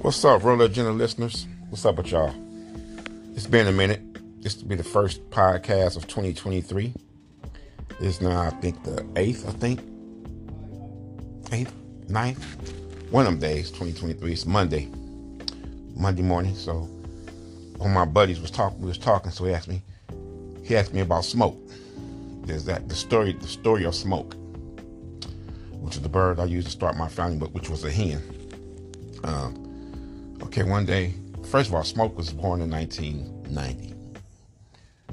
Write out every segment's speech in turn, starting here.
What's up, Roller Agenda listeners? What's up with y'all? It's been a minute. This will be the first podcast of 2023. It's now, I think, the 8th, I think. 8th, 9th. One of them days, 2023. It's Monday. Monday morning. So, one of my buddies was talking, we was talking, so he asked me, he asked me about smoke. There's that, the story, the story of smoke, which is the bird I used to start my family with, which was a hen. Um, Okay, one day, first of all, Smoke was born in 1990.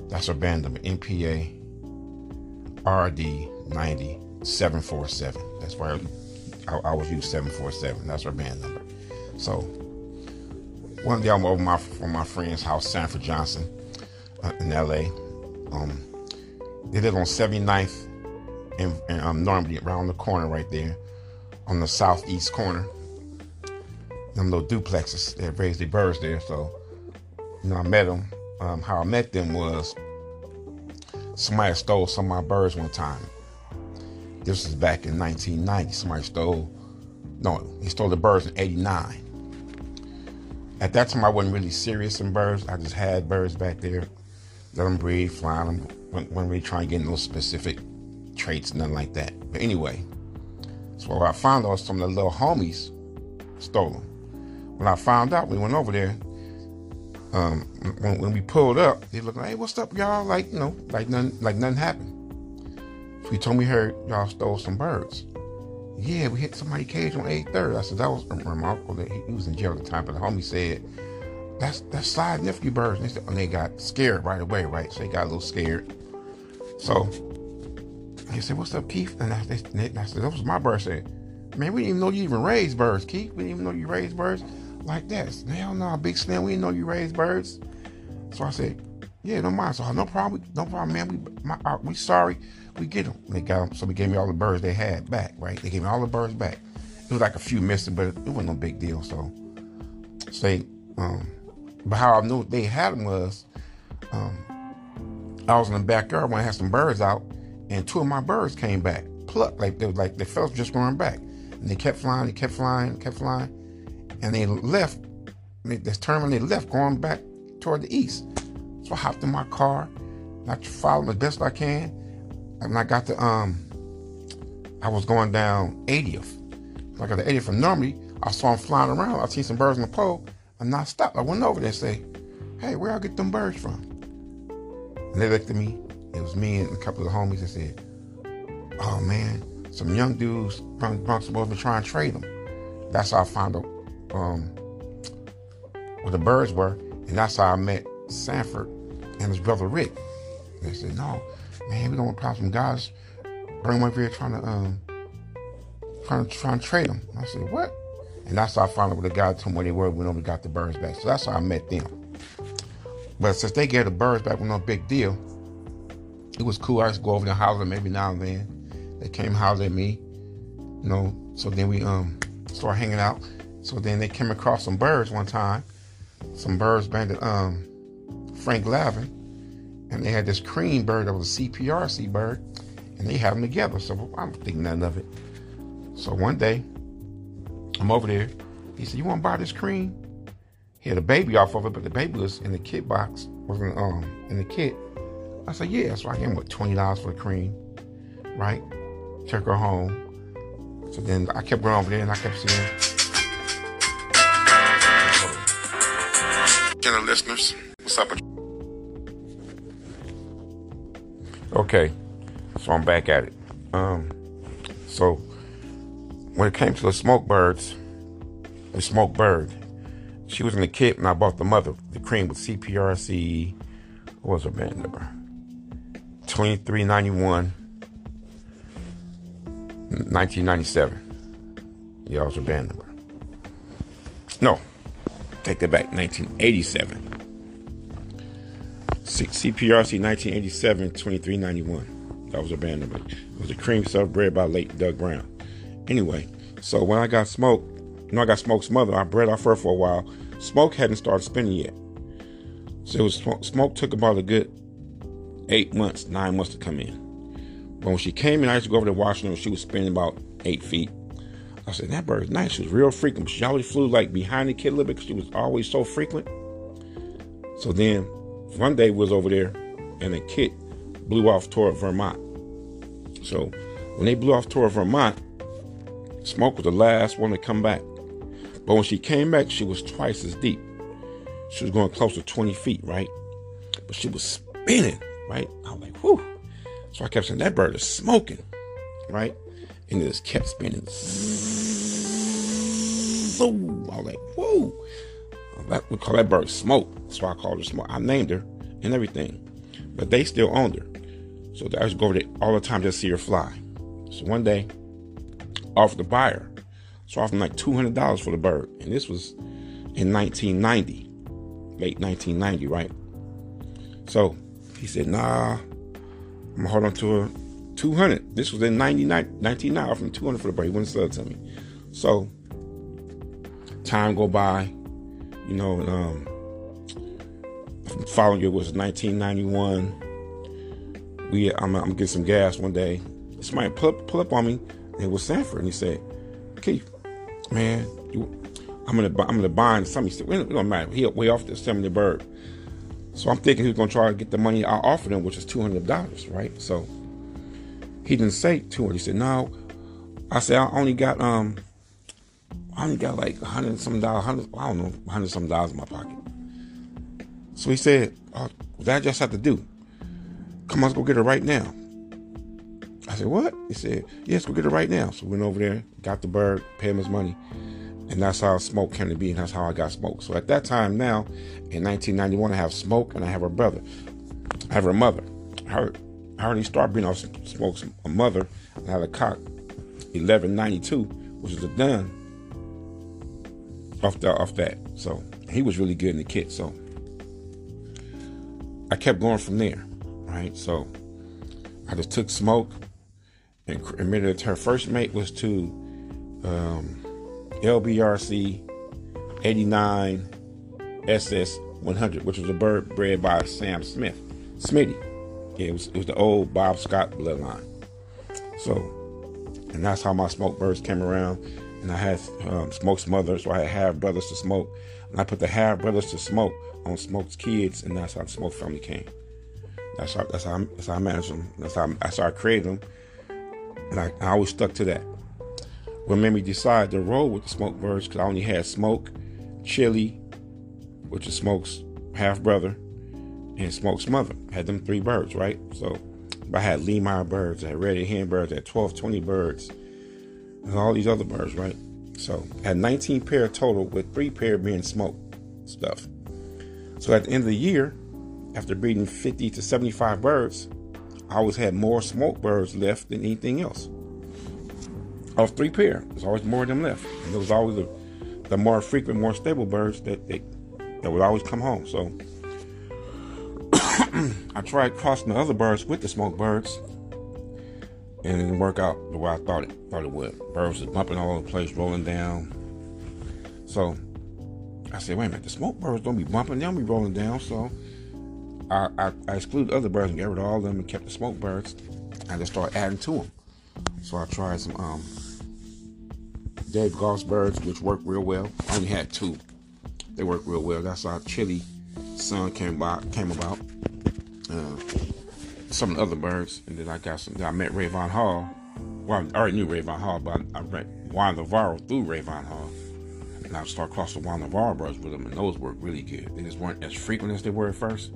That's her band number, MPA RD 9747. That's why I, was used 747. That's her band number. So, one day I'm over my from my friend's house, Sanford Johnson, uh, in LA. Um, they live on 79th and, and um, Normandy, around the corner right there, on the southeast corner them little duplexes. They raised their birds there. So, you know, I met them. Um, how I met them was somebody stole some of my birds one time. This was back in 1990. Somebody stole, no, he stole the birds in 89. At that time, I wasn't really serious in birds. I just had birds back there, let them breed, fly them. Wasn't really trying to get no specific traits, nothing like that. But anyway, so I found out some of the little homies stole them when I found out, we went over there. Um, when, when, we pulled up, they looked like, "Hey, what's up, y'all?" Like you know, like nothing, like nothing happened. We told me heard y'all stole some birds. Yeah, we hit somebody cage on 830. I said that was remarkable. That he, was in jail at the time, but the homie said that's that's side nephew birds. And they, said, and they got scared right away, right? So they got a little scared. So he said, "What's up, Keith?" And I, they, and I said, "That was my bird." Said, "Man, we didn't even know you even raised birds, Keith. We didn't even know you raised birds." Like that. Hell no, Big Slim, we didn't know you raised birds. So I said, yeah, no mind. So no problem, no problem, man. We my, we sorry, we get them. They got them. So they gave me all the birds they had back, right? They gave me all the birds back. It was like a few missing, but it wasn't no big deal. So, say, um, but how I knew they had them was, um, I was in the backyard when I had some birds out, and two of my birds came back, plucked like they was like they felt just going back, and they kept flying, they kept flying, kept flying and they left. They, this terminal, they left going back toward the east. So I hopped in my car, I followed as best I can. And I got to um, I was going down 80th. I got the 80th from Normandy. I saw them flying around. I seen some birds on the pole, and I stopped. I went over there and say, "Hey, where I get them birds from?" And they looked at me. It was me and a couple of the homies. and said, "Oh man, some young dudes from Bronx over trying to trade them." That's how I found out um, where the birds were, and that's how I met Sanford and his brother Rick. They said, "No, man, we don't want problems. Some guys, bring them over here trying to um, trying to trying to trade them." I said, "What?" And that's how I found out where the guy told me where they were when we got the birds back. So that's how I met them. But since they gave the birds back with no big deal, it was cool. I to go over there and holler every now and then. They came holler at me, you know. So then we um started hanging out. So then they came across some birds one time, some birds banded um, Frank Lavin, and they had this cream bird that was a CPRC bird, and they had them together. So I'm thinking nothing of it. So one day, I'm over there. He said, "You want to buy this cream?" He had a baby off of it, but the baby was in the kit box, was in, um in the kit. I said, "Yeah." So I gave him what twenty dollars for the cream, right? Took her home. So then I kept going over there, and I kept seeing Channel listeners, what's up? Okay, so I'm back at it. Um, so when it came to the smoke birds, the smoke bird, she was in the kit and I bought the mother, the cream with CPRC. What was her band number? 2391, 1997. Yeah, was her band number. No, Take that back, 1987. CPRC 1987 2391. That was a band number. It was a cream stuff bred by late Doug Brown. Anyway, so when I got Smoke, you know, I got Smoke's mother, I bred off her for a while. Smoke hadn't started spinning yet. So it was Smoke took about a good eight months, nine months to come in. But when she came in, I used to go over to Washington. She was spinning about eight feet. I said, that bird's nice. She was real frequent. She always flew like behind the kid a little bit because she was always so frequent. So then one day was over there and the kid blew off toward Vermont. So when they blew off toward Vermont, Smoke was the last one to come back. But when she came back, she was twice as deep. She was going close to 20 feet, right? But she was spinning, right? I was like, whew. So I kept saying, that bird is smoking, right? And it just kept spinning. So I was like, whoa. That, we call that bird Smoke. So I called her Smoke. I named her and everything. But they still owned her. So I to go over there all the time to see her fly. So one day, offered to buy her. So I offered like $200 for the bird. And this was in 1990, late 1990, right? So he said, nah, I'm gonna hold on to her 200. This was in 99, 1999, I offered him 200 for the. He wouldn't sell it to me. So time go by, you know, um, following year was 1991. We, I'm, I'm getting some gas one day. Somebody pull up, pull up on me it was Sanford, and he said, "Keith, man, you, I'm gonna I'm gonna bind something." He said, "It don't matter. He way off the the bird." So I'm thinking he was gonna try to get the money I offered him, which is two hundred dollars, right? So he didn't say two hundred. He said, "No." I said, "I only got um, I only got like a hundred some dollars, hundred I don't know, hundred some dollars in my pocket." So he said, oh, "That I just have to do. Come on, let's go get her right now." I said, What? He said, Yes, go get it right now. So we went over there, got the bird, paid him his money. And that's how smoke came to be, and that's how I got smoke. So at that time now, in 1991, I have smoke and I have her brother. I have her mother. Her, I already started being off smoke's a mother. I had a cock 1192, which is a dun off, the, off that. So he was really good in the kit. So I kept going from there, right? So I just took smoke, and admitted her first mate was to um, LBRC 89 SS 100, which was a bird bred by Sam Smith, Smitty. It was, it was the old Bob Scott bloodline. So, and that's how my smoke birds came around. And I had um, Smoke's mother, so I had half brothers to smoke. And I put the half brothers to smoke on Smoke's kids, and that's how the Smoke family came. That's how that's how I, that's how I managed them. That's how that's how I created them and I, I always stuck to that. What made me decide to roll with the smoke birds, because I only had smoke, chili, which is smoke's half brother, and smoke's mother. Had them three birds, right? So I had Lemire birds, I had red hen birds, I had 12, 20 birds, and all these other birds, right? So I had 19 pair total, with three pair being smoke stuff. So at the end of the year, after breeding 50 to 75 birds, I always had more smoke birds left than anything else. Of three pair, there's always more of them left. And there was always the, the more frequent, more stable birds that that would always come home. So I tried crossing the other birds with the smoke birds, and it didn't work out the way I thought it thought it would. Birds was bumping all over the place, rolling down. So I said, wait a minute, the smoke birds don't be bumping, they don't be rolling down. So I, I, I excluded other birds and got rid of all of them and kept the smoke birds. I just started adding to them. So I tried some um, Dave Goss birds, which worked real well. I only had two. They worked real well. That's how Chili Sun came about. Came about. Uh, some of the other birds, and then I got some. I met Rayvon Hall. Well, I already knew Rayvon Hall, but I, I met Juan Navarro through Rayvon Hall. And I started crossing Juan Navarro birds with them, and those worked really good. They just weren't as frequent as they were at first.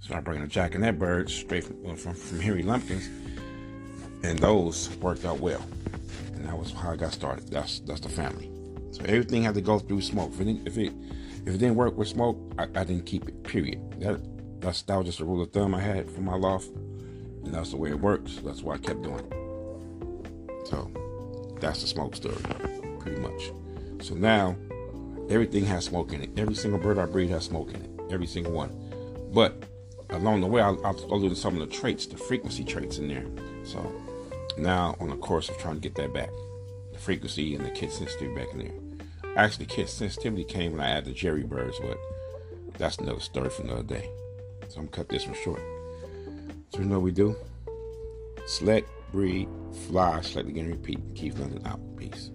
So I bring in a Jack and that bird straight from, from, from Lumpkins, and those worked out well. And that was how I got started. That's that's the family. So everything had to go through smoke. If it if it, if it didn't work with smoke, I, I, didn't keep it. Period. That that's that was just a rule of thumb I had for my loft, and that's the way it works. That's why I kept doing it. So that's the smoke story, pretty much. So now everything has smoke in it. Every single bird I breed has smoke in it. Every single one. But along the way, I'll, I'll allude some of the traits, the frequency traits in there. So now on the course of trying to get that back, the frequency and the kid sensitivity back in there. Actually, kid sensitivity came when I added the Jerry birds, but that's another story for another day. So I'm gonna cut this one short. So you know what we do? Select, breathe, fly, slightly again, repeat. Keith London out. Peace.